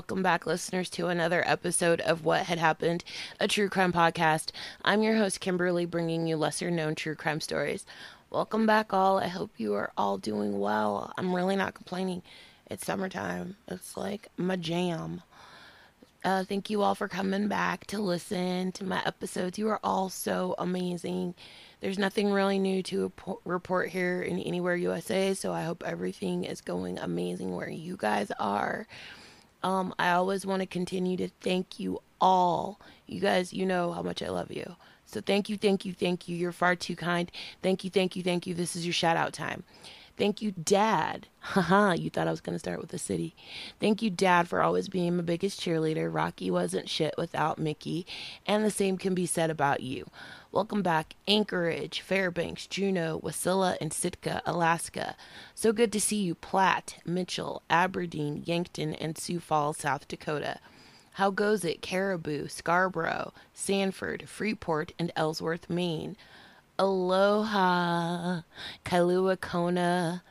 Welcome back, listeners, to another episode of What Had Happened, a true crime podcast. I'm your host, Kimberly, bringing you lesser known true crime stories. Welcome back, all. I hope you are all doing well. I'm really not complaining. It's summertime, it's like my jam. Uh, thank you all for coming back to listen to my episodes. You are all so amazing. There's nothing really new to report here in Anywhere USA, so I hope everything is going amazing where you guys are. Um, I always want to continue to thank you all. You guys, you know how much I love you. So thank you, thank you, thank you. You're far too kind. Thank you, thank you, thank you. This is your shout out time. Thank you, Dad. Haha, you thought I was going to start with the city. Thank you, Dad, for always being my biggest cheerleader. Rocky wasn't shit without Mickey, and the same can be said about you. Welcome back, Anchorage, Fairbanks, Juneau, Wasilla, and Sitka, Alaska. So good to see you, Platte, Mitchell, Aberdeen, Yankton, and Sioux Falls, South Dakota. How goes it, Caribou, Scarborough, Sanford, Freeport, and Ellsworth, Maine? Aloha, Kailua Kona,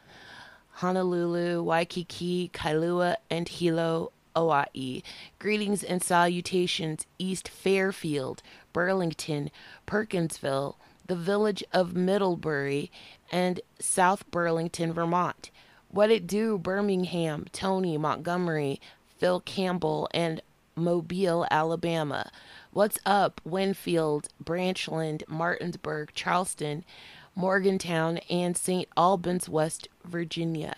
Honolulu, Waikiki, Kailua, and Hilo, Hawaii. Greetings and salutations, East Fairfield, Burlington, Perkinsville, the village of Middlebury, and South Burlington, Vermont. What it do, Birmingham, Toney, Montgomery, Phil Campbell, and Mobile, Alabama. What's up, Winfield, Branchland, Martinsburg, Charleston, Morgantown, and St. Albans, West Virginia.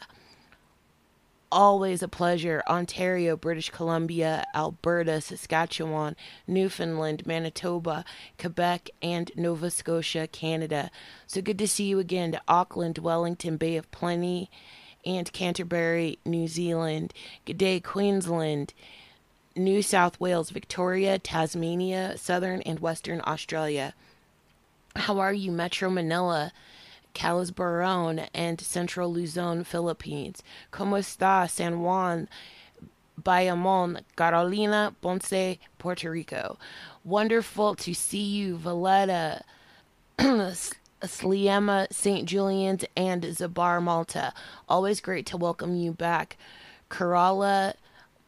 Always a pleasure. Ontario, British Columbia, Alberta, Saskatchewan, Newfoundland, Manitoba, Quebec, and Nova Scotia, Canada. So good to see you again to Auckland, Wellington, Bay of Plenty, and Canterbury, New Zealand. Good day, Queensland. New South Wales, Victoria, Tasmania, Southern and Western Australia. How are you, Metro Manila, Calabarzon, and Central Luzon, Philippines? ¿Cómo está San Juan, Bayamon, Carolina, Ponce, Puerto Rico? Wonderful to see you, Valletta, Sliema, St. Julian's, and Zabbar, Malta. Always great to welcome you back. Kerala,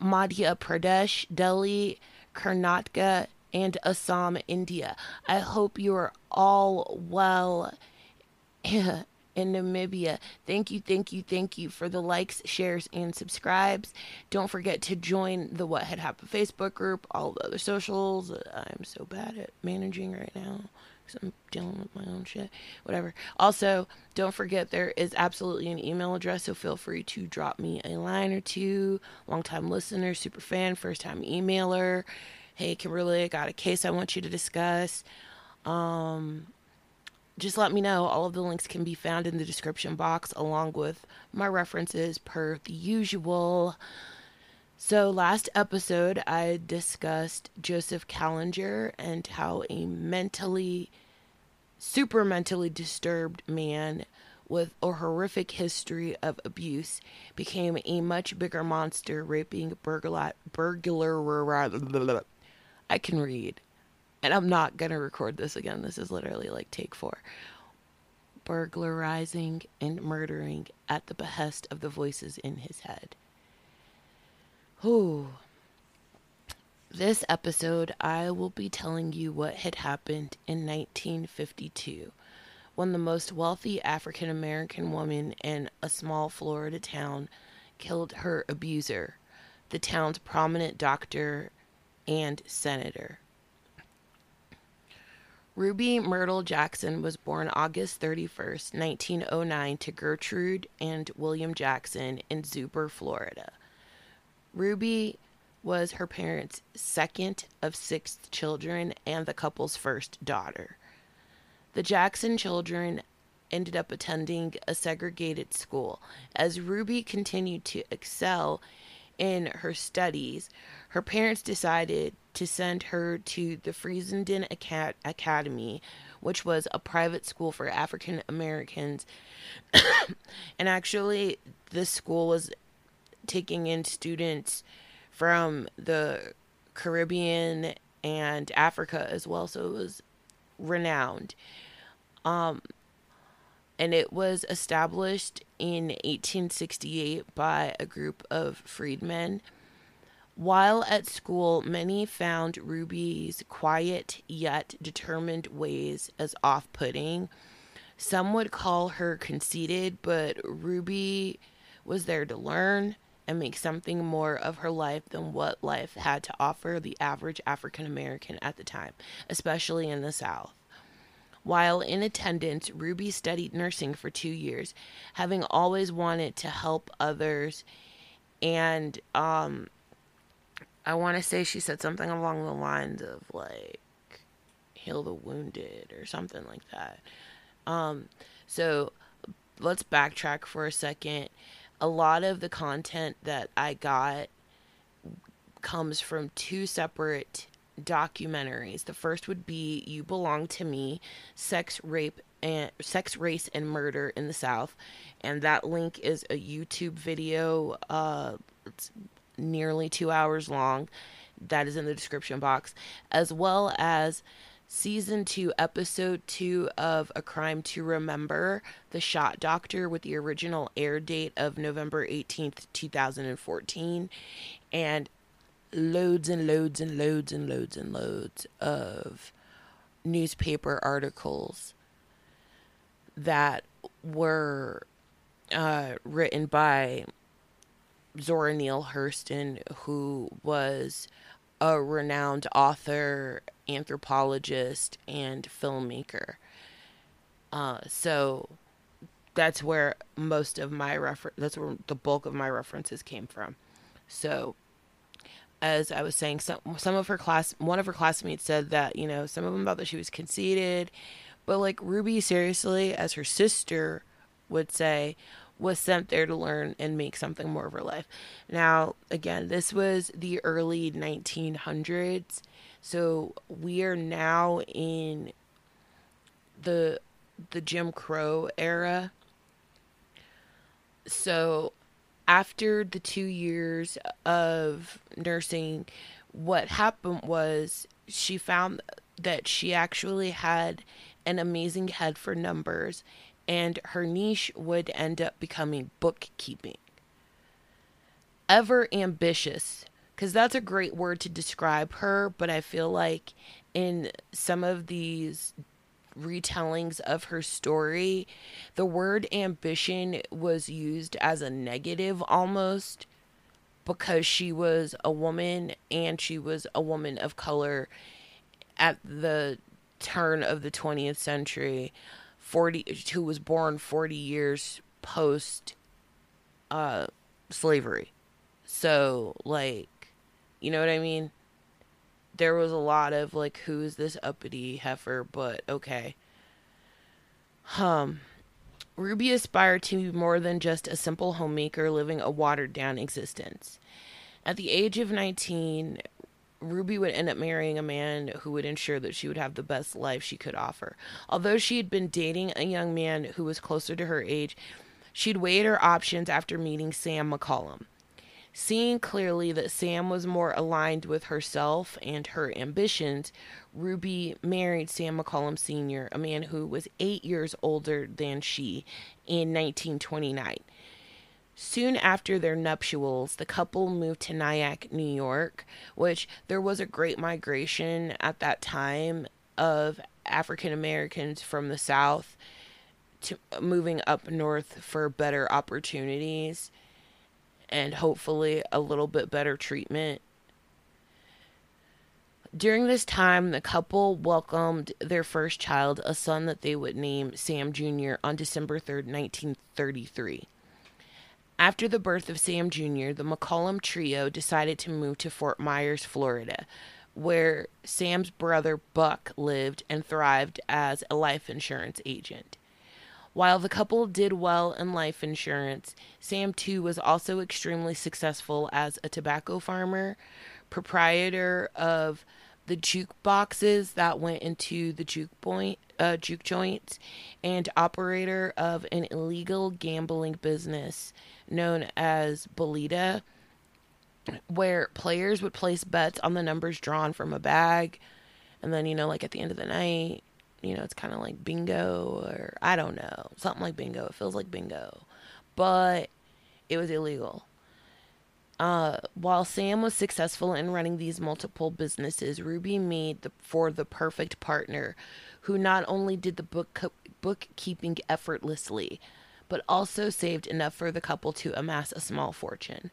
Madhya Pradesh, Delhi, Karnataka, and Assam, India. I hope you are all well in Namibia. Thank you, thank you, thank you for the likes, shares, and subscribes. Don't forget to join the What Had Happened Facebook group, all the other socials. I'm so bad at managing right now I'm dealing with my own shit. Whatever. Also, don't forget there is absolutely an email address, so feel free to drop me a line or two. Longtime listener, super fan, first time emailer. Hey, Kimberly, I got a case I want you to discuss. Um, just let me know. All of the links can be found in the description box along with my references per the usual. So, last episode, I discussed Joseph Kallinger and how a mentally, super mentally disturbed man with a horrific history of abuse became a much bigger monster, raping burglar. burglar I can read. And I'm not to record this again. This is literally like take four. Burglarizing and murdering at the behest of the voices in his head. Whew. This episode, I will be telling you what had happened in 1952 when the most wealthy African American woman in a small Florida town killed her abuser, the town's prominent doctor and senator. Ruby Myrtle Jackson was born August 31st, 1909, to Gertrude and William Jackson in Zuber, Florida. Ruby was her parents' second of six children and the couple's first daughter. The Jackson children ended up attending a segregated school. As Ruby continued to excel in her studies, her parents decided to send her to the Fessenden Acad- Academy, which was a private school for African Americans. and actually, this school was taking in students from the Caribbean and Africa as well, so it was renowned. Um, and it was established in 1868 by a group of freedmen. While at school, many found Ruby's quiet yet determined ways as off putting. Some would call her conceited, but Ruby was there to learn and make something more of her life than what life had to offer the average African American at the time, especially in the South. While in attendance, Ruby studied nursing for two years, having always wanted to help others. And um, I want to say she said something along the lines of like, heal the wounded or something like that. Um, so let's backtrack for a second. A lot of the content that I got comes from two separate documentaries. The first would be You Belong to Me, Sex, Rape, and Sex, Race, and Murder in the South. And that link is a YouTube video. Uh, nearly two hours long. That is in the description box, as well as season two, episode two of A Crime to Remember, The Shot Doctor, with the original air date of November 18th, 2014. And loads and loads and loads and loads and loads of newspaper articles that were uh, written by Zora Neale Hurston, who was a renowned author, anthropologist, and filmmaker. Uh, so that's where most of my refer that's where the bulk of my references came from. So as I was saying, some some of her class, one of her classmates said that you know some of them thought that she was conceited, but like Ruby, seriously, as her sister would say, was sent there to learn and make something more of her life. Now, again, this was the early 1900s, so we are now in the the Jim Crow era. So after the two years of nursing, what happened was she found that she actually had an amazing head for numbers, and her niche would end up becoming bookkeeping. Ever ambitious, because that's a great word to describe her, but I feel like in some of these retellings of her story, the word ambition was used as a negative almost because she was a woman and she was a woman of color at the turn of the 20th century 40 who was born 40 years post uh slavery. So like you know what i mean? There was a lot of like who's this uppity heifer? But okay. Um ruby aspired to be more than just a simple homemaker living a watered down existence. At the age of 19 ruby would end up marrying a man who would ensure that she would have the best life she could offer although she had been dating a young man who was closer to her age she'd weighed her options after meeting sam mccollum Seeing clearly that Sam was more aligned with herself and her ambitions, Ruby married Sam McCollum Sr., a man who was eight years older than she, in 1929. Soon after their nuptials, the couple moved to Nyack, New York, which there was a great migration at that time of African Americans from the South to moving up north for better opportunities and hopefully a little bit better treatment. During this time, the couple welcomed their first child, a son that they would name Sam Jr., on December 3rd, 1933. After the birth of Sam Jr., the McCollum trio decided to move to Fort Myers, Florida, where Sam's brother Buck lived and thrived as a life insurance agent. While the couple did well in life insurance, Sam too was also extremely successful as a tobacco farmer, proprietor of the juke boxes that went into the juke point uh, juke joints and operator of an illegal gambling business known as Bolita where players would place bets on the numbers drawn from a bag and then you know like at the end of the night you know, it's kind of like bingo or I don't know, something like bingo. It feels like bingo, but it was illegal. Uh, while Sam was successful in running these multiple businesses, Ruby made the, for the perfect partner who not only did the book bookkeeping effortlessly, but also saved enough for the couple to amass a small fortune.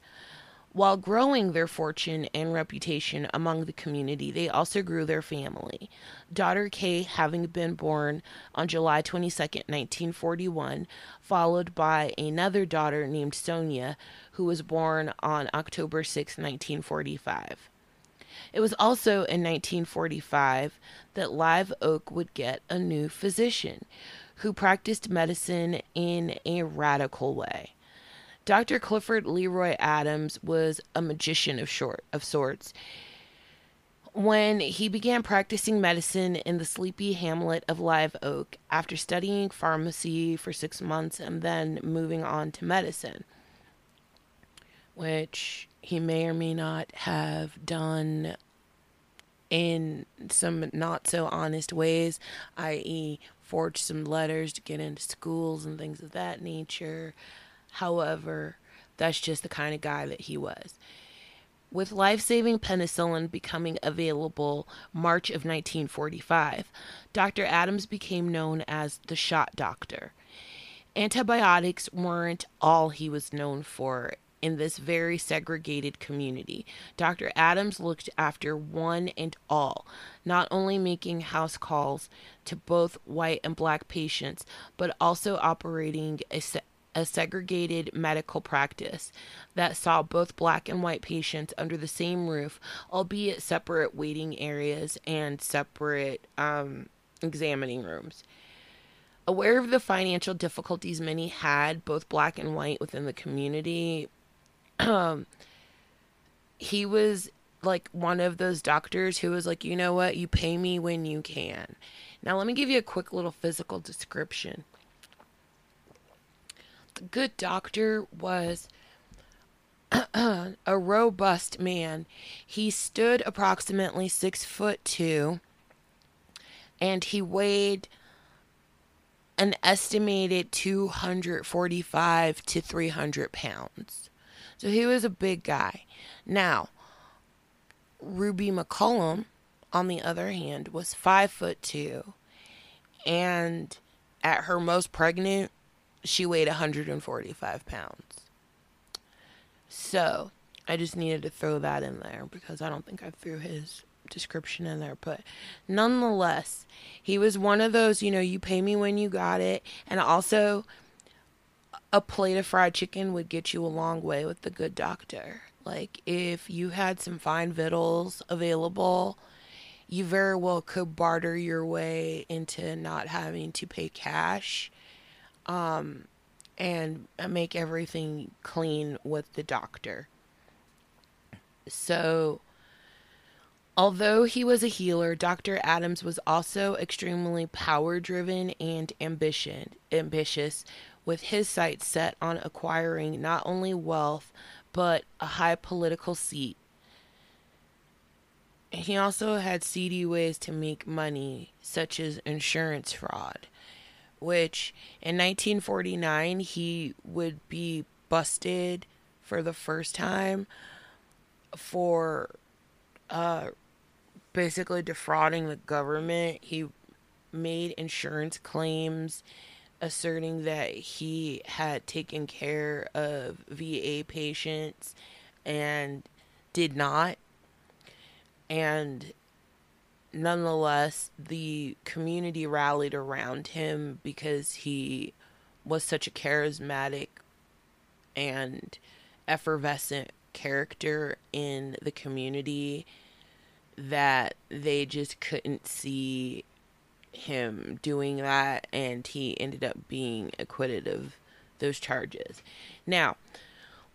While growing their fortune and reputation among the community, they also grew their family. Daughter Kay having been born on July 22, 1941, followed by another daughter named Sonia, who was born on October 6, 1945. It was also in 1945 that Live Oak would get a new physician who practiced medicine in a radical way. Dr. Clifford Leroy Adams was a magician of short of sorts. When he began practicing medicine in the sleepy hamlet of Live Oak after studying pharmacy for six months and then moving on to medicine, which he may or may not have done in some not so honest ways, i.e., forged some letters to get into schools and things of that nature. However, that's just the kind of guy that he was. With life saving penicillin becoming available March of 1945, Dr. Adams became known as the shot doctor. Antibiotics weren't all he was known for in this very segregated community. Dr. Adams looked after one and all, not only making house calls to both white and black patients, but also operating a, a segregated medical practice that saw both black and white patients under the same roof, albeit separate waiting areas and separate um, examining rooms. Aware of the financial difficulties many had, both black and white, within the community, um, he was like one of those doctors who was like, you know what, you pay me when you can. Now, let me give you a quick little physical description good doctor was a robust man. He stood approximately six foot two, and he weighed an estimated 245 to 300 pounds. So he was a big guy. Now, Ruby McCollum, on the other hand, was five foot two, and at her most pregnant, she weighed 145 pounds. So I just needed to throw that in there because I don't think I threw his description in there. But nonetheless, he was one of those, you know, you pay me when you got it. And also, a plate of fried chicken would get you a long way with the good doctor. Like, if you had some fine victuals available, you very well could barter your way into not having to pay cash um, and make everything clean with the doctor. So, although he was a healer, Dr. Adams was also extremely power driven and ambition, ambitious, with his sights set on acquiring not only wealth but a high political seat. He also had seedy ways to make money, such as insurance fraud which in 1949 he would be busted for the first time for uh, basically defrauding the government. He made insurance claims asserting that he had taken care of VA patients and did not. And nonetheless, the community rallied around him because he was such a charismatic and effervescent character in the community that they just couldn't see him doing that and he ended up being acquitted of those charges. Now,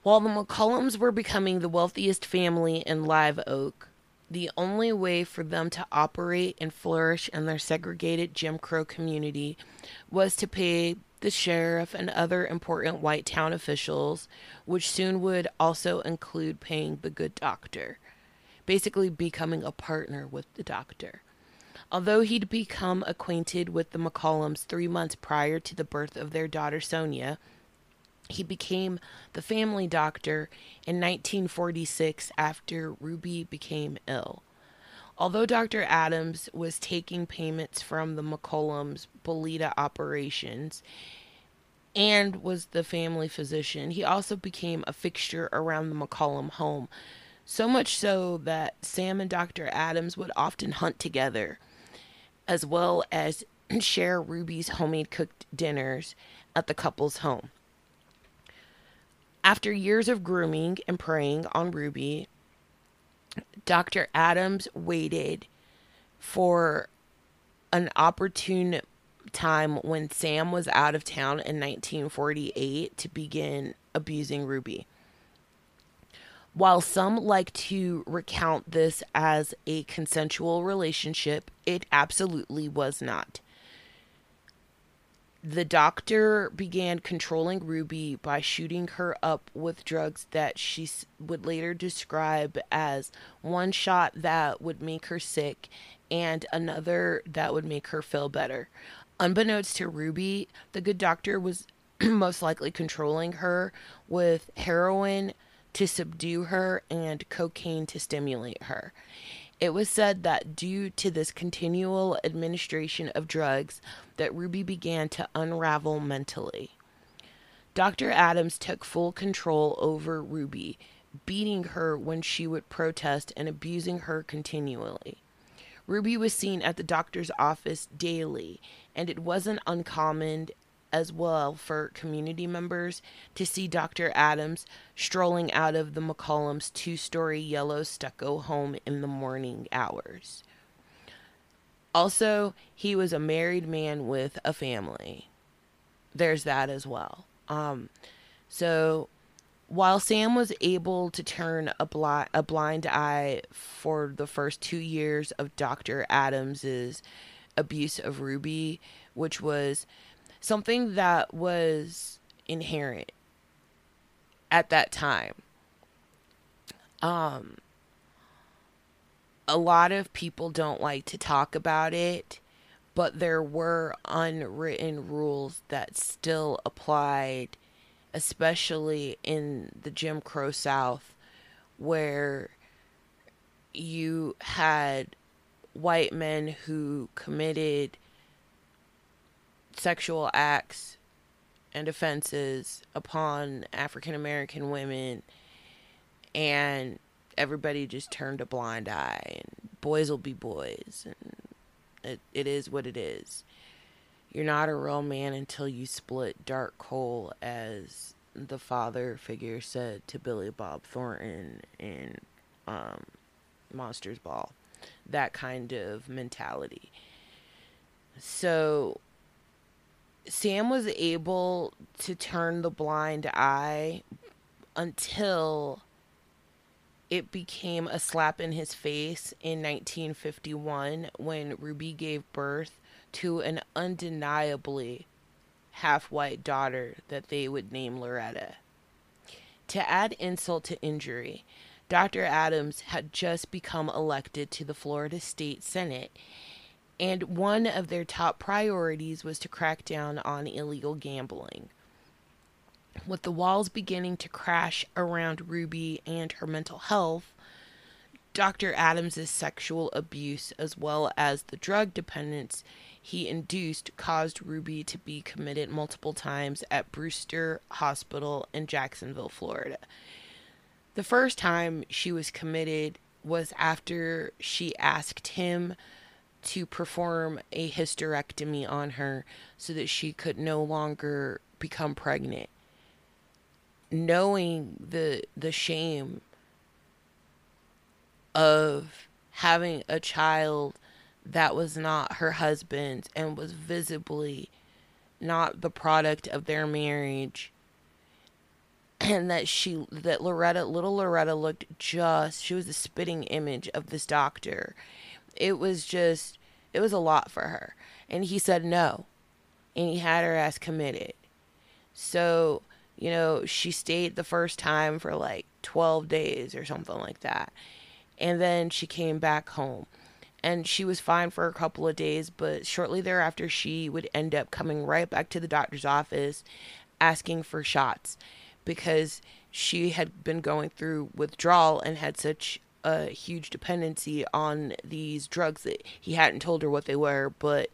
while the McCollums were becoming the wealthiest family in Live Oak, the only way for them to operate and flourish in their segregated Jim Crow community was to pay the sheriff and other important white town officials, which soon would also include paying the good doctor, basically becoming a partner with the doctor. Although he'd become acquainted with the McCollums three months prior to the birth of their daughter Sonia, he became the family doctor in 1946 after Ruby became ill. Although Dr. Adams was taking payments from the McCollums' Bolita operations and was the family physician, he also became a fixture around the McCollum home. So much so that Sam and Dr. Adams would often hunt together, as well as share Ruby's homemade cooked dinners at the couple's home. After years of grooming and preying on Ruby, Dr. Adams waited for an opportune time when Sam was out of town in 1948 to begin abusing Ruby. While some like to recount this as a consensual relationship, it absolutely was not the doctor began controlling Ruby by shooting her up with drugs that she would later describe as one shot that would make her sick and another that would make her feel better. Unbeknownst to Ruby, the good doctor was most likely controlling her with heroin to subdue her and cocaine to stimulate her. It was said that due to this continual administration of drugs that Ruby began to unravel mentally. Dr. Adams took full control over Ruby, beating her when she would protest and abusing her continually. Ruby was seen at the doctor's office daily, and it wasn't uncommon as well for community members to see Dr. Adams strolling out of the McCollums' two story yellow stucco home in the morning hours. Also, he was a married man with a family. There's that as well. Um, so, while Sam was able to turn a, bli- a blind eye for the first two years of Dr. Adams's abuse of Ruby, which was something that was inherent at that time. Um, a lot of people don't like to talk about it, but there were unwritten rules that still applied, especially in the Jim Crow South, where you had white men who committed sexual acts and offenses upon African American women, and everybody just turned a blind eye. And boys will be boys, and it, it is what it is. You're not a real man until you split dark coal, as the father figure said to Billy Bob Thornton in um, Monsters Ball. That kind of mentality. So Sam was able to turn the blind eye until it became a slap in his face in 1951 when Ruby gave birth to an undeniably half white daughter that they would name Loretta. To add insult to injury, Dr. Adams had just become elected to the Florida State Senate and one of their top priorities was to crack down on illegal gambling. With the walls beginning to crash around Ruby and her mental health, Dr. Adams's sexual abuse as well as the drug dependence he induced caused Ruby to be committed multiple times at Brewster Hospital in Jacksonville, Florida. The first time she was committed was after she asked him to perform a hysterectomy on her so that she could no longer become pregnant. Knowing the the shame of having a child that was not her husband's and was visibly not the product of their marriage and that she that Loretta little Loretta looked just she was a spitting image of this doctor it was just it was a lot for her. And he said no. And he had her ass committed. So, you know, she stayed the first time for like 12 days or something like that. And then she came back home. and she was fine for a couple of days, but shortly thereafter, she would end up coming right back to the doctor's office asking for shots because she had been going through withdrawal and had such a huge dependency on these drugs that he hadn't told her what they were, but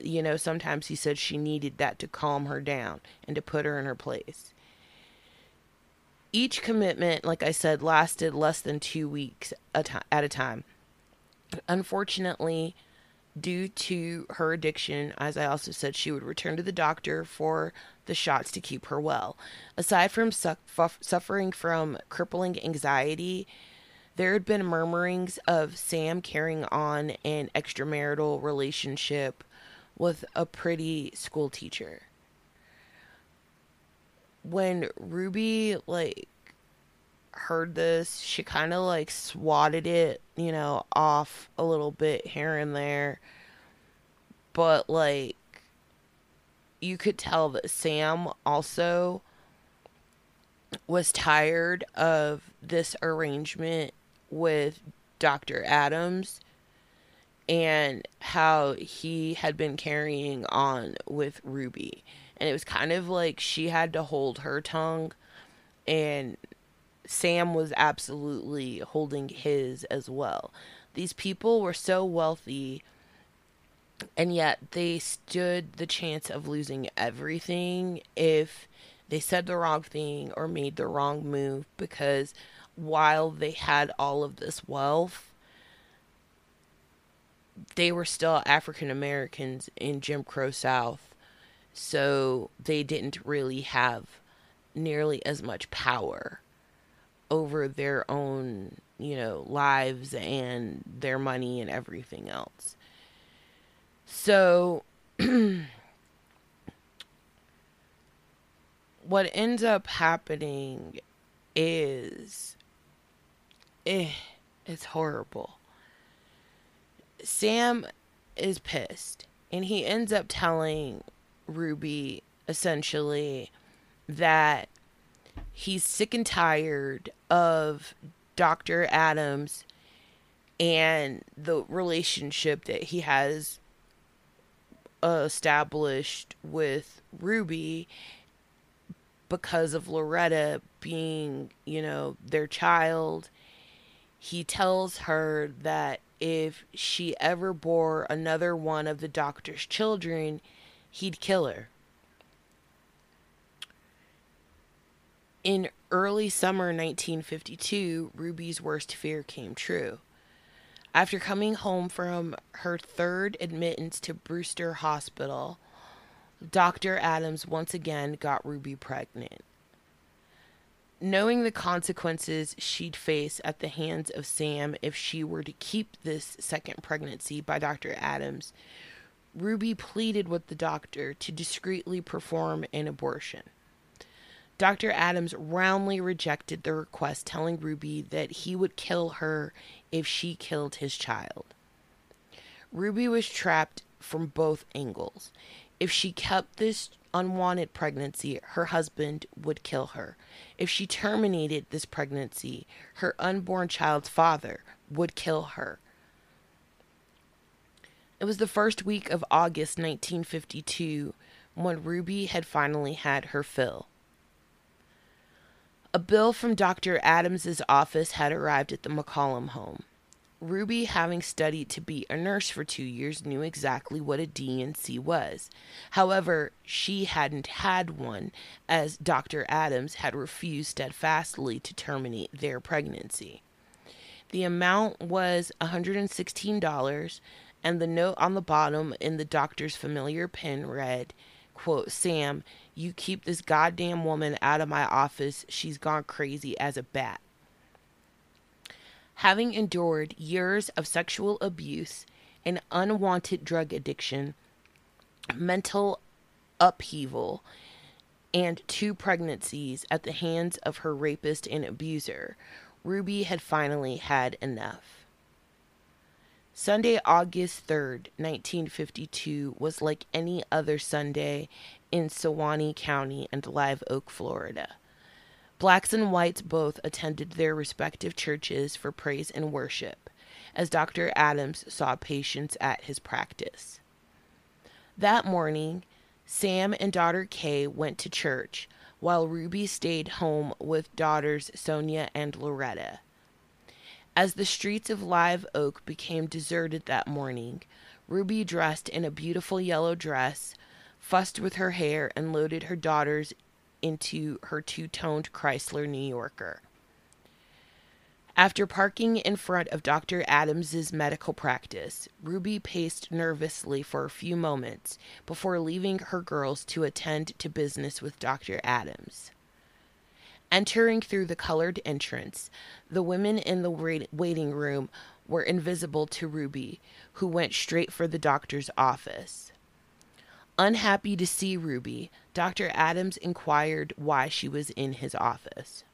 you know, sometimes he said she needed that to calm her down and to put her in her place. Each commitment, like I said, lasted less than two weeks at a time. Unfortunately, due to her addiction, as I also said, she would return to the doctor for the shots to keep her well. Aside from su- suffering from crippling anxiety, there had been murmurings of Sam carrying on an extramarital relationship with a pretty school teacher. When Ruby like heard this, she kind of like swatted it, you know, off a little bit here and there. But like you could tell that Sam also was tired of this arrangement with Dr. Adams and how he had been carrying on with Ruby. And it was kind of like she had to hold her tongue, and Sam was absolutely holding his as well. These people were so wealthy, and yet they stood the chance of losing everything if they said the wrong thing or made the wrong move because while they had all of this wealth, they were still African Americans in Jim Crow South, so they didn't really have nearly as much power over their own, you know, lives and their money and everything else. So, what ends up happening is eh, it's horrible. Sam is pissed and he ends up telling Ruby essentially that he's sick and tired of Dr. Adams and the relationship that he has established with Ruby because of Loretta being, you know, their child. He tells her that if she ever bore another one of the doctor's children, he'd kill her. In early summer 1952, Ruby's worst fear came true. After coming home from her third admittance to Brewster Hospital, Dr. Adams once again got Ruby pregnant knowing the consequences she'd face at the hands of Sam if she were to keep this second pregnancy by Dr. Adams, Ruby pleaded with the doctor to discreetly perform an abortion. Dr. Adams roundly rejected the request, telling Ruby that he would kill her if she killed his child. Ruby was trapped from both angles. If she kept this unwanted pregnancy, her husband would kill her. If she terminated this pregnancy, her unborn child's father would kill her. It was the first week of August 1952 when Ruby had finally had her fill. A bill from Dr. Adams's office had arrived at the McCollum home. Ruby, having studied to be a nurse for two years, knew exactly what a D&C was. However, she hadn't had one, as Dr. Adams had refused steadfastly to terminate their pregnancy. The amount was $116, and the note on the bottom in the doctor's familiar pen read, quote, Sam, you keep this goddamn woman out of my office. She's gone crazy as a bat having endured years of sexual abuse and unwanted drug addiction, mental upheaval, and two pregnancies at the hands of her rapist and abuser, Ruby had finally had enough. Sunday, August 3rd, 1952, was like any other Sunday in Suwannee County and Live Oak, Florida. Blacks and whites both attended their respective churches for praise and worship. as Dr. Adams saw patients at his practice. That morning, Sam and daughter Kay went to church, while Ruby stayed home with daughters Sonia and Loretta. As the streets of Live Oak became deserted that morning, Ruby, dressed in a beautiful yellow dress, fussed with her hair, and loaded her daughters into her two toned Chrysler New Yorker. After parking in front of Dr. Adams's medical practice, Ruby paced nervously for a few moments before leaving her girls to attend to business with Dr. Adams. Entering through the colored entrance, the women in the waiting room were invisible to Ruby, who went straight for the doctor's office. Unhappy to see Ruby, Dr. Adams inquired why she was in his office.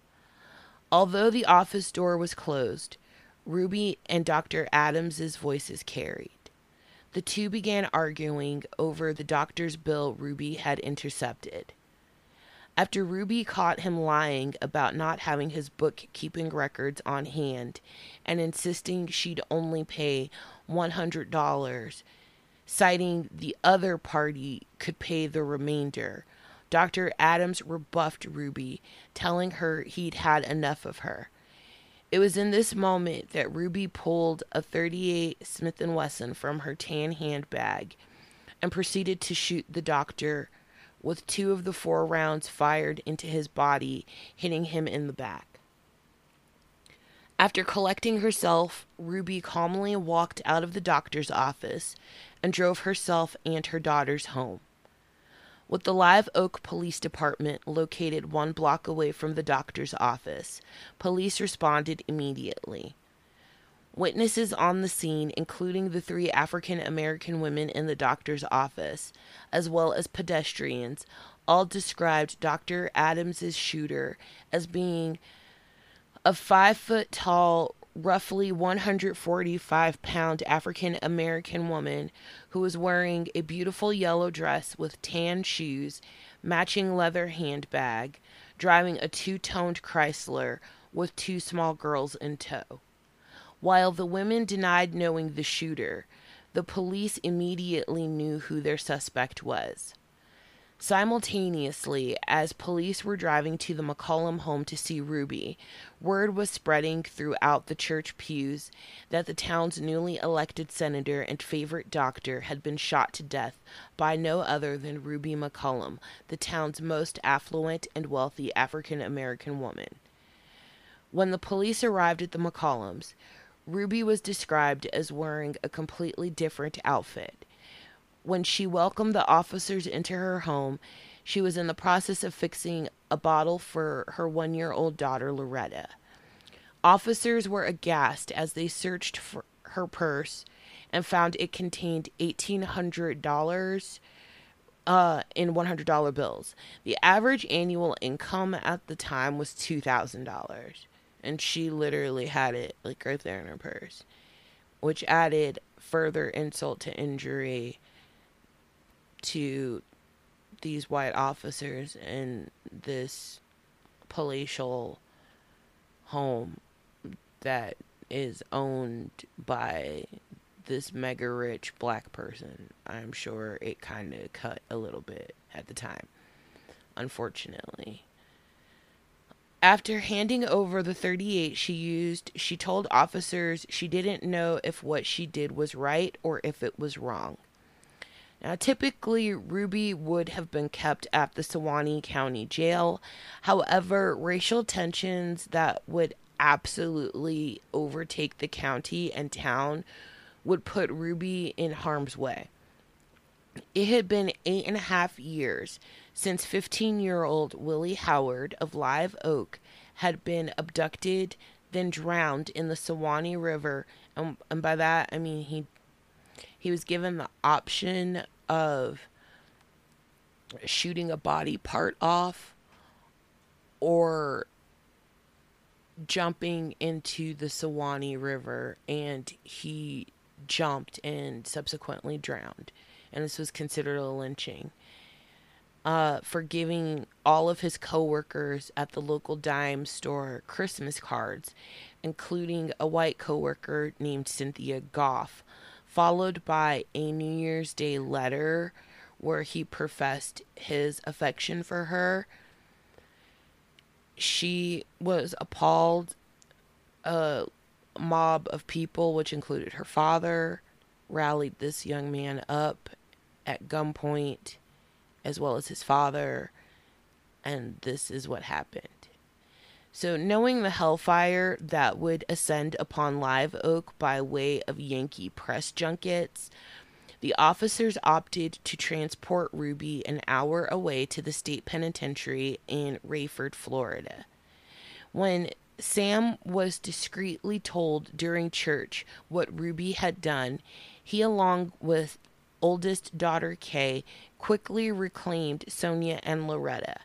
Although the office door was closed, Ruby and Dr. Adams's voices carried. The two began arguing over the doctor's bill Ruby had intercepted. After Ruby caught him lying about not having his bookkeeping records on hand and insisting she'd only pay $100, citing the other party could pay the remainder, Dr. Adams rebuffed Ruby, telling her he'd had enough of her. It was in this moment that Ruby pulled a 38 Smith & Wesson from her tan handbag and proceeded to shoot the doctor with two of the four rounds fired into his body, hitting him in the back. After collecting herself, Ruby calmly walked out of the doctor's office and drove herself and her daughters home. With the Live Oak Police Department located one block away from the doctor's office, police responded immediately. Witnesses on the scene, including the three African American women in the doctor's office, as well as pedestrians, all described Dr. Adams's shooter as being a five foot tall, roughly 145 pound African American woman who was wearing a beautiful yellow dress with tan shoes, matching leather handbag, driving a two toned Chrysler with two small girls in tow. While the women denied knowing the shooter, the police immediately knew who their suspect was. Simultaneously, as police were driving to the McCollum home to see Ruby, word was spreading throughout the church pews that the town's newly elected senator and favorite doctor had been shot to death by no other than Ruby McCollum, the town's most affluent and wealthy African American woman. When the police arrived at the McCollums, Ruby was described as wearing a completely different outfit when she welcomed the officers into her home, she was in the process of fixing a bottle for her one year old daughter, Loretta. Officers were aghast as they searched for her purse and found it contained $1,800 uh, in $100 bills. The average annual income at the time was $2,000. And she literally had it like right there in her purse, which added further insult to injury to these white officers in this palatial home that is owned by this mega rich black person. I'm sure it kind of cut a little bit at the time, unfortunately. After handing over the 38 she used, she told officers she didn't know if what she did was right or if it was wrong. Now, typically, Ruby would have been kept at the Suwannee County Jail. However, racial tensions that would absolutely overtake the county and town would put Ruby in harm's way. It had been eight and a half years since 15 year old Willie Howard of Live Oak had been abducted, then drowned in the Suwannee River. And, and by that, I mean he he was given the option of shooting a body part off or jumping into the Suwannee River and he jumped and subsequently drowned. And this was considered a lynching. uh, for giving all of his coworkers at the local dime store Christmas cards, including a white coworker named Cynthia Goff, followed by a New Year's Day letter where he professed his affection for her. She was appalled. A mob of people, which included her father, rallied this young man up at gunpoint, as well as his father, and this is what happened. So, knowing the hellfire that would ascend upon Live Oak by way of Yankee press junkets, the officers opted to transport Ruby an hour away to the state penitentiary in Raiford, Florida. When Sam was discreetly told during church what Ruby had done, he, along with oldest daughter Kay, quickly reclaimed Sonia and Loretta.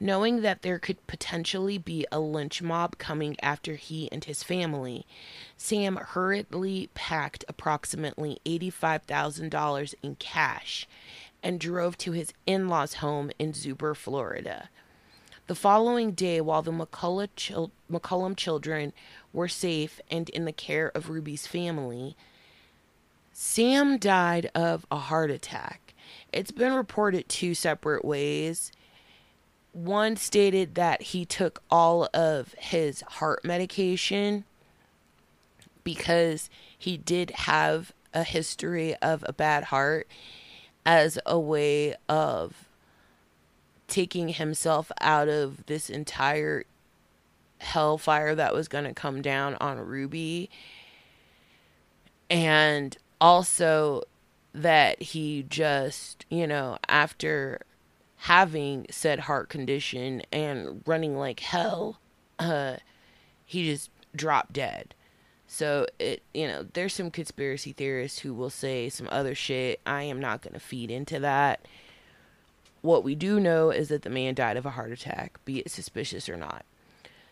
Knowing that there could potentially be a lynch mob coming after he and his family, Sam hurriedly packed approximately $85,000 in cash and drove to his in law's home in Zuber, Florida. The following day, while the McCullough, chil- McCollum children were safe and in the care of Ruby's family, Sam died of a heart attack. It's been reported two separate ways one stated that he took all of his heart medication because he did have a history of a bad heart as a way of taking himself out of this entire hellfire that was going to come down on Ruby. And also that he just, you know, after having said heart condition and running like hell, uh, he just dropped dead. So it, you know, there's some conspiracy theorists who will say some other shit. I am not going to feed into that. What we do know is that the man died of a heart attack, be it suspicious or not.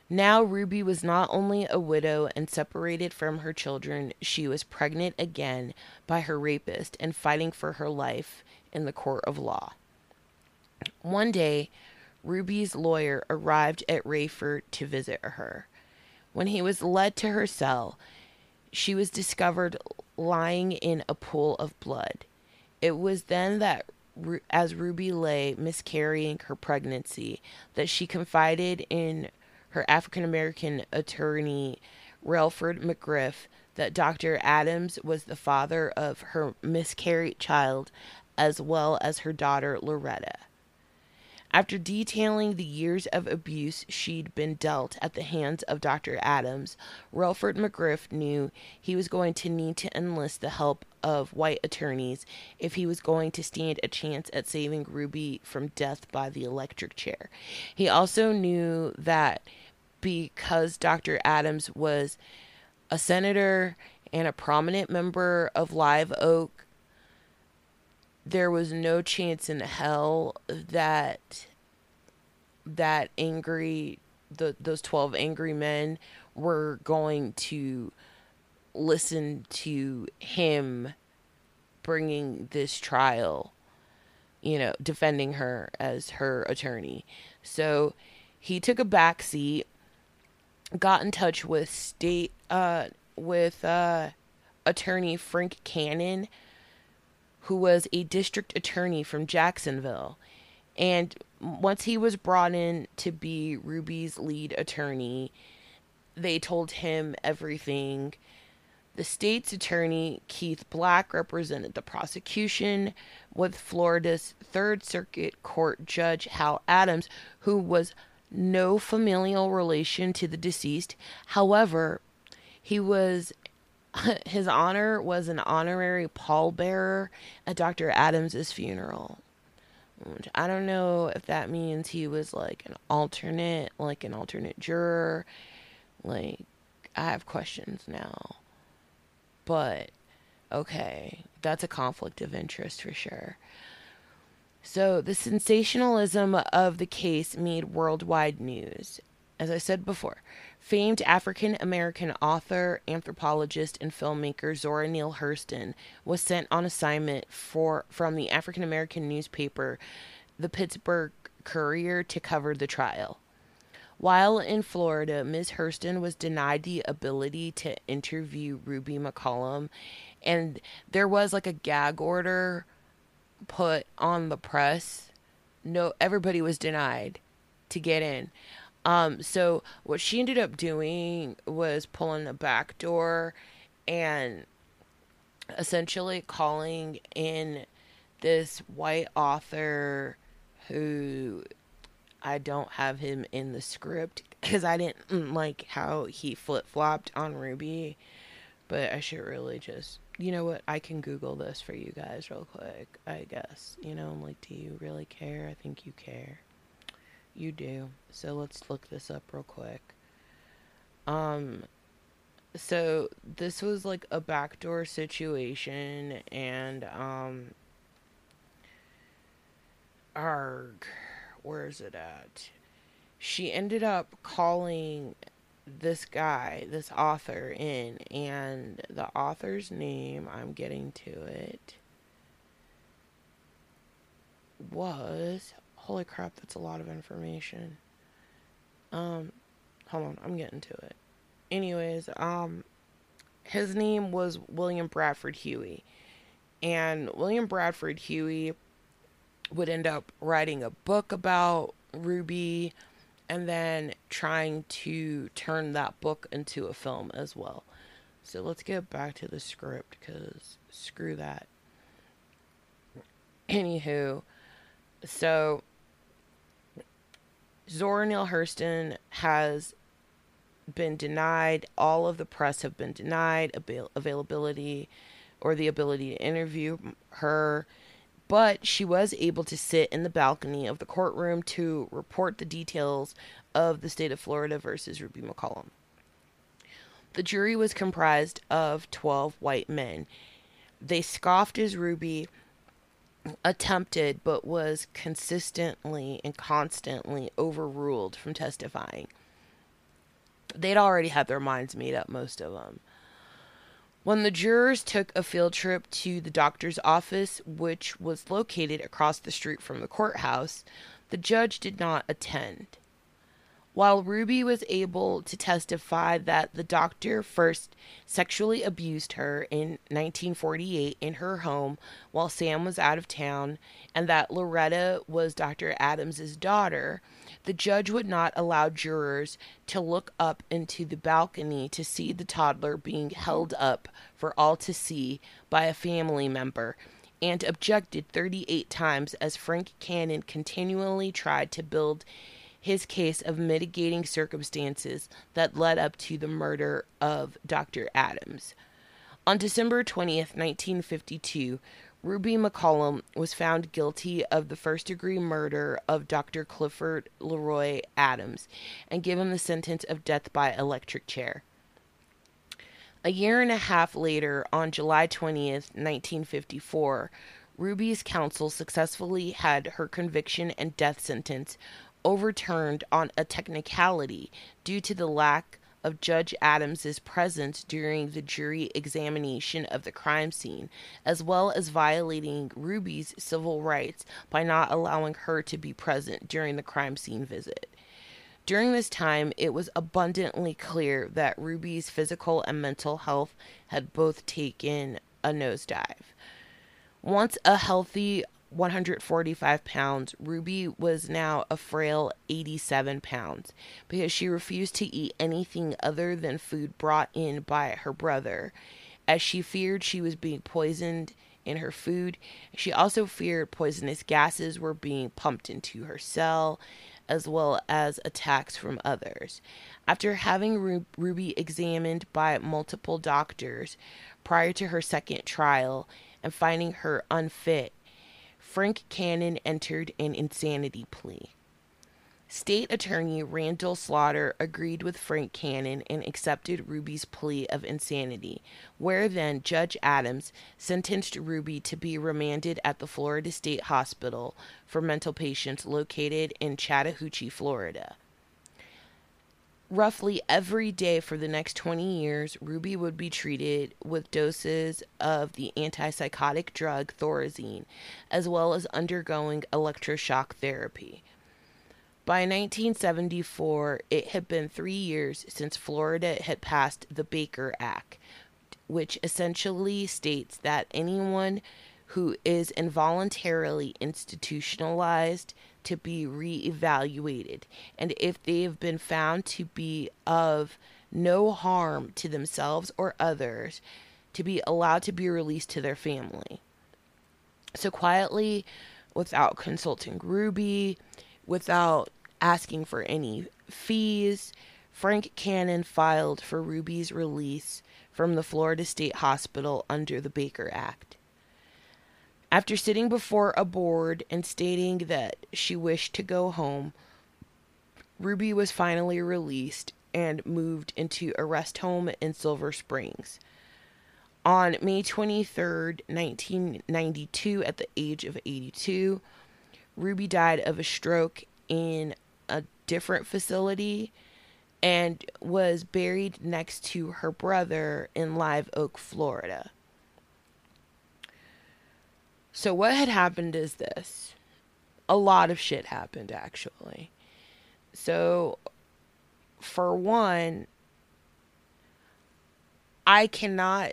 Now, Ruby was not only a widow and separated from her children, she was pregnant again by her rapist and fighting for her life in the court of law. One day, Ruby's lawyer arrived at Raiford to visit her. When he was led to her cell, she was discovered lying in a pool of blood. It was then that, as Ruby lay miscarrying her pregnancy, that she confided in her African American attorney, Releford McGriff, that Dr. Adams was the father of her miscarried child as well as her daughter Loretta. After detailing the years of abuse she'd been dealt at the hands of Dr. Adams, Releford McGriff knew he was going to need to enlist the help of white attorneys if he was going to stand a chance at saving Ruby from death by the electric chair. He also knew that because Dr. Adams was a senator and a prominent member of Live Oak there was no chance in hell that that angry the those 12 angry men were going to listen to him bringing this trial you know defending her as her attorney. So he took a back seat got in touch with state uh with uh attorney Frank Cannon who was a district attorney from Jacksonville. And once he was brought in to be Ruby's lead attorney, they told him everything. The state's attorney, Keith Black, represented the prosecution with Florida's Third Circuit Court Judge Hal Adams, who was no familial relation to the deceased. However, he was his honor was an honorary pallbearer at Dr. Adams's funeral. Which I don't know if that means he was like an alternate, like an alternate juror. Like, I have questions now. But, okay, that's a conflict of interest for sure. So, the sensationalism of the case made worldwide news. As I said before, Famed African American author, anthropologist, and filmmaker Zora Neale Hurston was sent on assignment for from the African American newspaper the Pittsburgh Courier to cover the trial. While in Florida, Ms. Hurston was denied the ability to interview Ruby McCollum, and there was like a gag order put on the press. No, everybody was denied to get in. Um, so what she ended up doing was pulling the back door and essentially calling in this white author who I don't have him in the script because I didn't mm, like how he flip flopped on Ruby. But I should really just, you know what? I can Google this for you guys real quick, I guess. You know, I'm like, do you really care? I think you care. You do. So let's look this up real quick. Um, so this was like a backdoor situation, and, um, arg where is it at? She ended up calling this guy, this author, in, and the author's name, I'm getting to it, was holy crap, that's a lot of information. Um, hold on, I'm getting to it. Anyways, um, his name was William Bradford Huie, and William Bradford Huie would end up writing a book about Ruby and then trying to turn that book into a film as well. So let's get back to the script because screw that. Anywho, so Zora Neale Hurston has been denied. All of the press have been denied avail- availability or the ability to interview her but she was able to sit in the balcony of the courtroom to report the details of the state of Florida versus Ruby McCollum. The jury was comprised of 12 white men. They scoffed as Ruby attempted but was consistently and constantly overruled from testifying. They'd already had their minds made up, most of them. When the jurors took a field trip to the doctor's office, which was located across the street from the courthouse, the judge did not attend. While Ruby was able to testify that the doctor first sexually abused her in 1948 in her home while Sam was out of town, and that Loretta was Dr. Adams's daughter, the judge would not allow jurors to look up into the balcony to see the toddler being held up for all to see by a family member and objected 38 times as Frank Cannon continually tried to build his case of mitigating circumstances that led up to the murder of Dr. Adams. On December 20th, 1952, Ruby McCollum was found guilty of the first degree murder of Dr. Clifford Leroy Adams and given the sentence of death by electric chair. A year and a half later, on July 20th, 1954, Ruby's counsel successfully had her conviction and death sentence overturned on a technicality due to the lack of Judge Adams's presence during the jury examination of the crime scene, as well as violating Ruby's civil rights by not allowing her to be present during the crime scene visit. During this time, it was abundantly clear that Ruby's physical and mental health had both taken a nosedive. Once a healthy 145 pounds, Ruby was now a frail 87 pounds because she refused to eat anything other than food brought in by her brother, as she feared she was being poisoned in her food. She also feared poisonous gases were being pumped into her cell, as well as attacks from others. After having Ru- Ruby examined by multiple doctors prior to her second trial and finding her unfit, Frank Cannon entered an insanity plea. State Attorney Randall Slaughter agreed with Frank Cannon and accepted Ruby's plea of insanity, where then Judge Adams sentenced Ruby to be remanded at the Florida State Hospital for mental patients located in Chattahoochee, Florida. Roughly every day for the next 20 years, Ruby would be treated with doses of the antipsychotic drug Thorazine, as well as undergoing electroshock therapy. By 1974, it had been three years since Florida had passed the Baker Act, which essentially states that anyone who is involuntarily institutionalized to be reevaluated, and if they have been found to be of no harm to themselves or others, to be allowed to be released to their family. So, quietly, without consulting Ruby, without asking for any fees, Frank Cannon filed for Ruby's release from the Florida State Hospital under the Baker Act. After sitting before a board and stating that she wished to go home, Ruby was finally released and moved into a rest home in Silver Springs. On May 23, 1992, at the age of 82, Ruby died of a stroke in a different facility and was buried next to her brother in Live Oak, Florida. So, what had happened is this a lot of shit happened, actually. So, for one, I cannot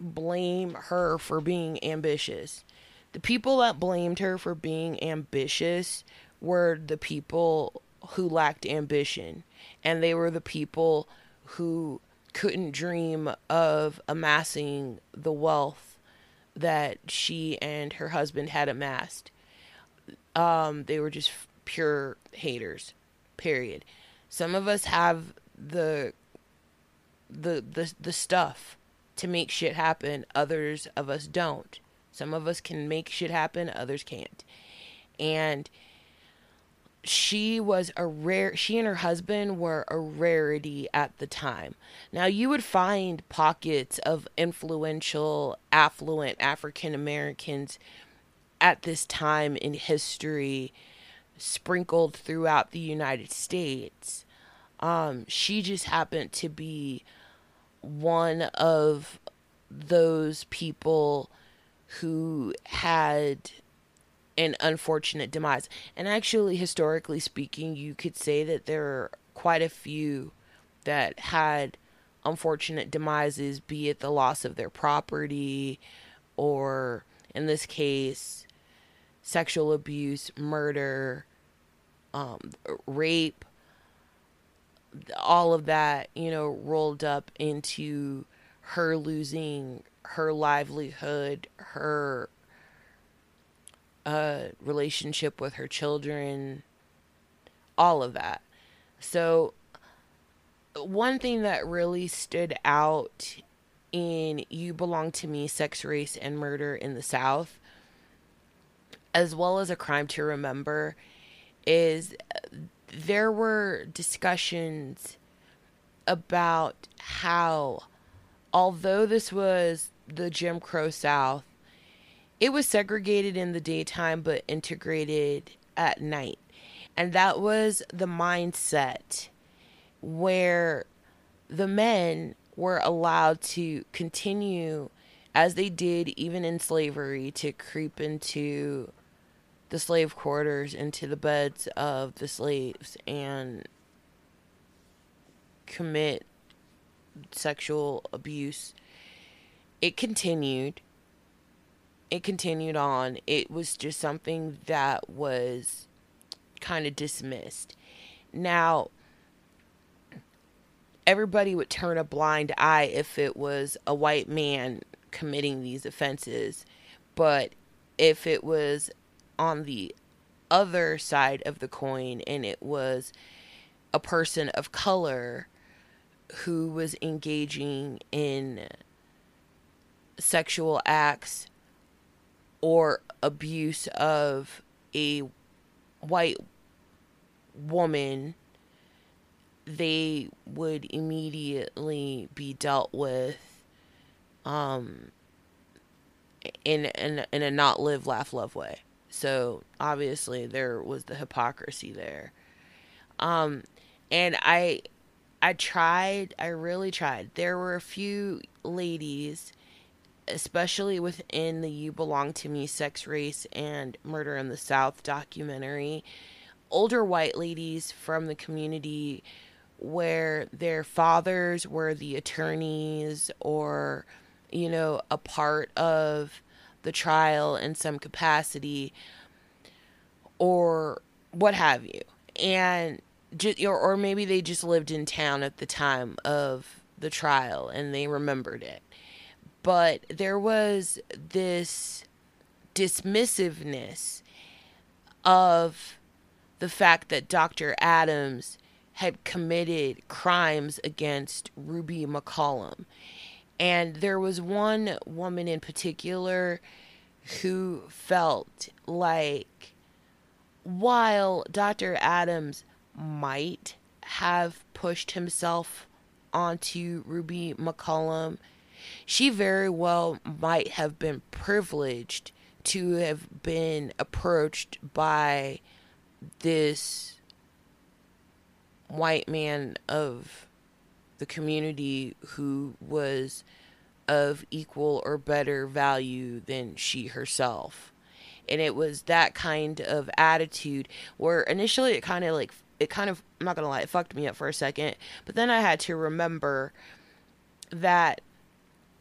blame her for being ambitious. The people that blamed her for being ambitious were the people who lacked ambition, and they were the people who couldn't dream of amassing the wealth that she and her husband had amassed. Um, they were just pure haters. Period. Some of us have the the the the stuff to make shit happen. Others of us don't. Some of us can make shit happen. Others can't. And she was a rare she and her husband were a rarity at the time. Now you would find pockets of influential affluent african americans at this time in history sprinkled throughout the united states. Um, she just happened to be one of those people who had an unfortunate demise. And actually, historically speaking, you could say that there are quite a few that had unfortunate demises, be it the loss of their property or, in this case, sexual abuse, murder, um, rape, all of that, you know, rolled up into her losing her livelihood, her uh, relationship with her children, all of that. So, one thing that really stood out in You Belong to Me Sex, Race, and Murder in the South, as well as A Crime to Remember, is there were discussions about how, although this was the Jim Crow South, it was segregated in the daytime but integrated at night. And that was the mindset where the men were allowed to continue as they did even in slavery to creep into the slave quarters into the beds of the slaves and commit sexual abuse it continued it continued on. It was just something that was kind of dismissed. Now, everybody would turn a blind eye if it was a white man committing these offenses, but if it was on the other side of the coin and it was a person of color who was engaging in sexual acts or abuse of a white woman, they would immediately be dealt with um, in, in, in a not live, laugh, love way. So obviously there was the hypocrisy there. Um, and I I tried, I really tried. There were a few ladies, especially within the You Belong to Me Sex Race and Murder in the South documentary, older white ladies from the community where their fathers were the attorneys or, you know, a part of the trial in some capacity or what have you. And just, or, or maybe they just lived in town at the time of the trial and they remembered it. But there was this dismissiveness of the fact that Dr. Adams had committed crimes against Ruby McCollum. And there was one woman in particular who felt like while Dr. Adams might have pushed himself onto Ruby McCollum, she very well might have been privileged to have been approached by this white man of the community who was of equal or better value than she herself. And it was that kind of attitude where initially it kind of like, it kind of, I'm not gonna lie, it fucked me up for a second. But then I had to remember that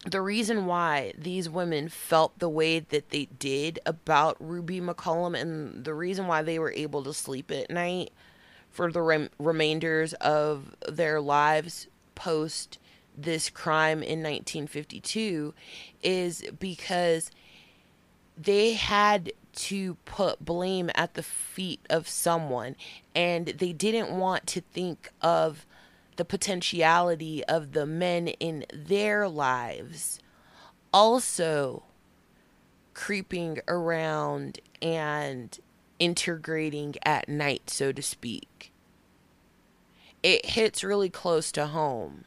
the reason why these women felt the way that they did about Ruby McCollum and the reason why they were able to sleep at night for the rem- remainders of their lives post this crime in 1952 is because they had to put blame at the feet of someone and they didn't want to think of the potentiality of the men in their lives also creeping around and integrating at night, so to speak. It hits really close to home,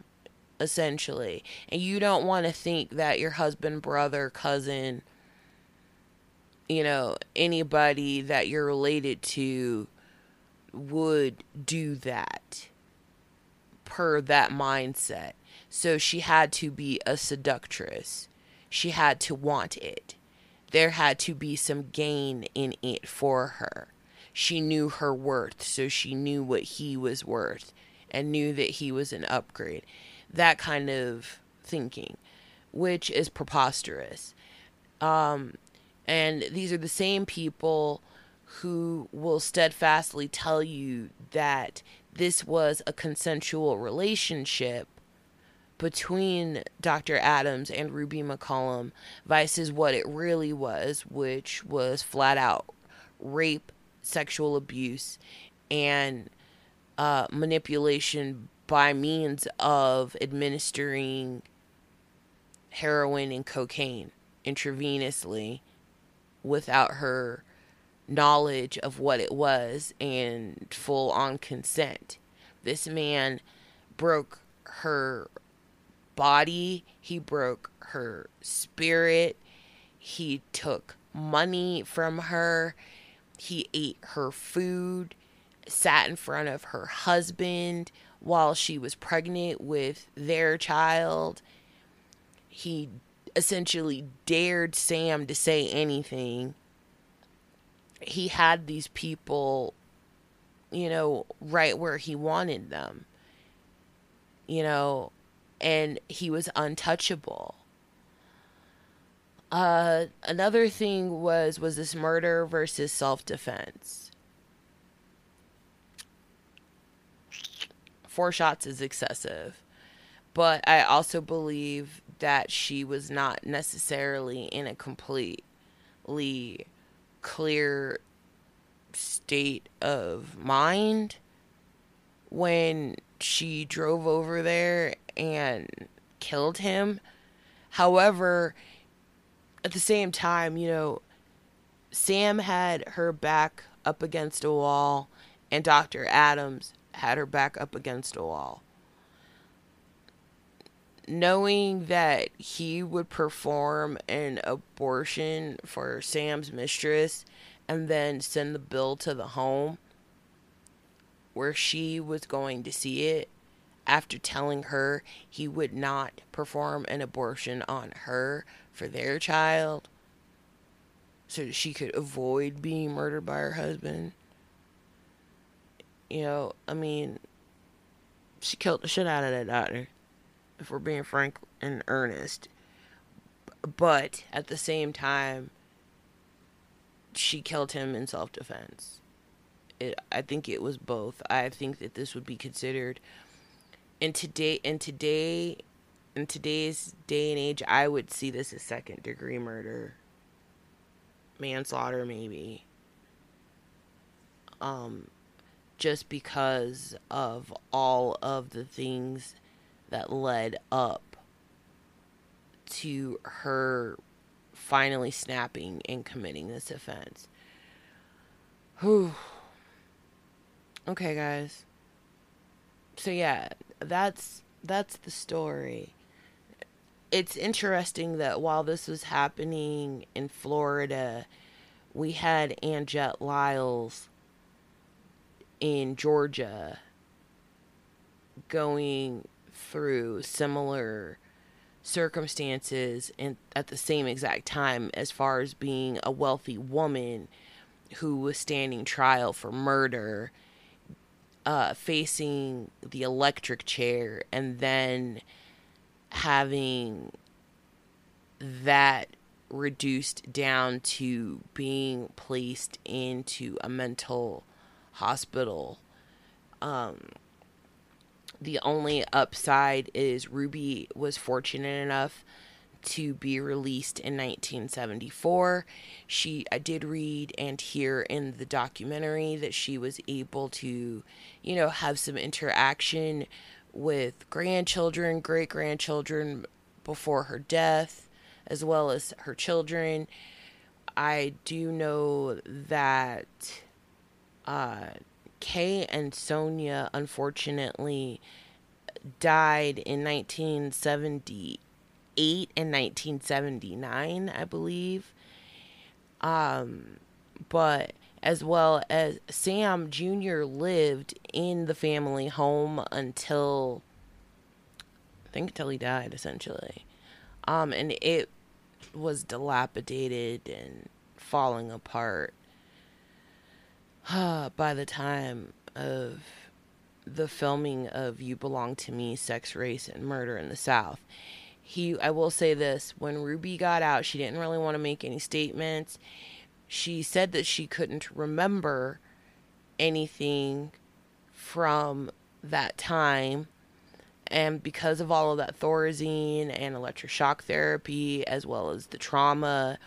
essentially. And you don't want to think that your husband, brother, cousin, you know, anybody that you're related to would do that per that mindset. So she had to be a seductress. She had to want it there had to be some gain in it for her. She knew her worth, so she knew what he was worth and knew that he was an upgrade. That kind of thinking, which is preposterous. Um, and these are the same people who will steadfastly tell you that this was a consensual relationship between Dr. Adams and Ruby McCollum versus what it really was, which was flat out rape, sexual abuse, and uh, manipulation by means of administering heroin and cocaine intravenously without her knowledge of what it was and full on consent. This man broke her body, he broke her spirit, he took money from her, he ate her food, sat in front of her husband while she was pregnant with their child. He essentially dared Sam to say anything. He had these people, you know, right where he wanted them. You know, and he was untouchable. Uh, another thing was was this murder versus self defense. Four shots is excessive, but I also believe that she was not necessarily in a completely clear state of mind when she drove over there and killed him. However, at the same time, you know, Sam had her back up against a wall, and Dr. Adams had her back up against a wall. Knowing that he would perform an abortion for Sam's mistress and then send the bill to the home where she was going to see it after telling her he would not perform an abortion on her for their child so that she could avoid being murdered by her husband. You know, I mean, she killed the shit out of that daughter, if we're being frank and earnest. But at the same time, she killed him in self defense. I think it was both. I think that this would be considered in today in today in today's day and age, I would see this as second degree murder, manslaughter, maybe. Um, just because of all of the things that led up to her finally snapping and committing this offense. Whew. Okay, guys. So yeah, that's that's the story. It's interesting that while this was happening in Florida, we had Anjette Lyles in Georgia going through similar circumstances and at the same exact time as far as being a wealthy woman who was standing trial for murder uh, facing the electric chair and then having that reduced down to being placed into a mental hospital. Um, the only upside is Ruby was fortunate enough to be released in 1974. She I did read and hear in the documentary that she was able to, you know, have some interaction with grandchildren, great grandchildren before her death, as well as her children. I do know that uh, Kay and Sonia unfortunately died in 1978 and 1979, I believe. Um, but as well as Sam Jr. lived in the family home until I think until he died essentially. Um, and it was dilapidated and falling apart by the time of the filming of You Belong to Me, Sex, Race, and Murder in the South. He, I will say this when Ruby got out, she didn't really want to make any statements. She said that she couldn't remember anything from that time. And because of all of that Thorazine and electroshock therapy, as well as the trauma,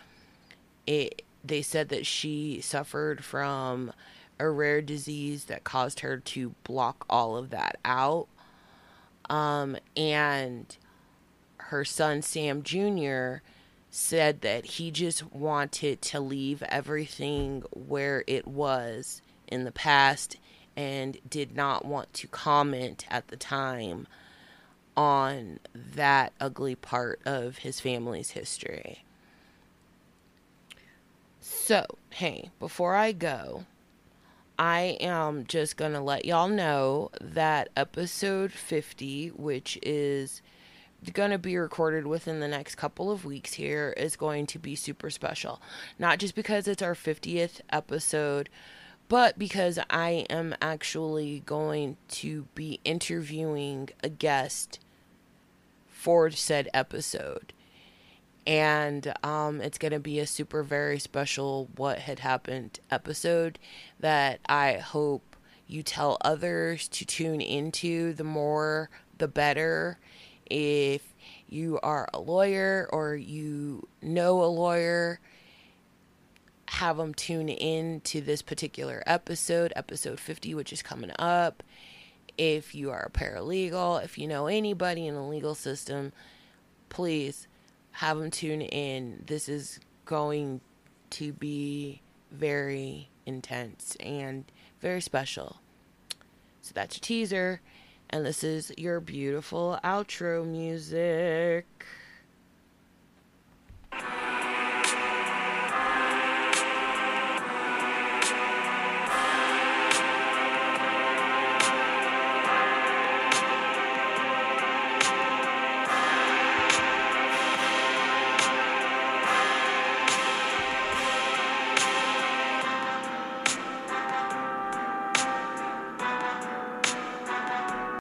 it they said that she suffered from a rare disease that caused her to block all of that out. Um, and her son, Sam Jr., said that he just wanted to leave everything where it was in the past and did not want to comment at the time on that ugly part of his family's history. So, hey, before I go, I am just going to let y'all know that episode 50, which is going to be recorded within the next couple of weeks here, is going to be super special. Not just because it's our 50th episode, but because I am actually going to be interviewing a guest for said episode and um, it's going to be a super very special what had happened episode that i hope you tell others to tune into. The more the better. If you are a lawyer or you know a lawyer have them tune in to this particular episode episode 50 which is coming up. If you are a paralegal if you know anybody in the legal system please have them tune in. This is going to be very intense and very special. So that's your teaser. And this is your beautiful outro music.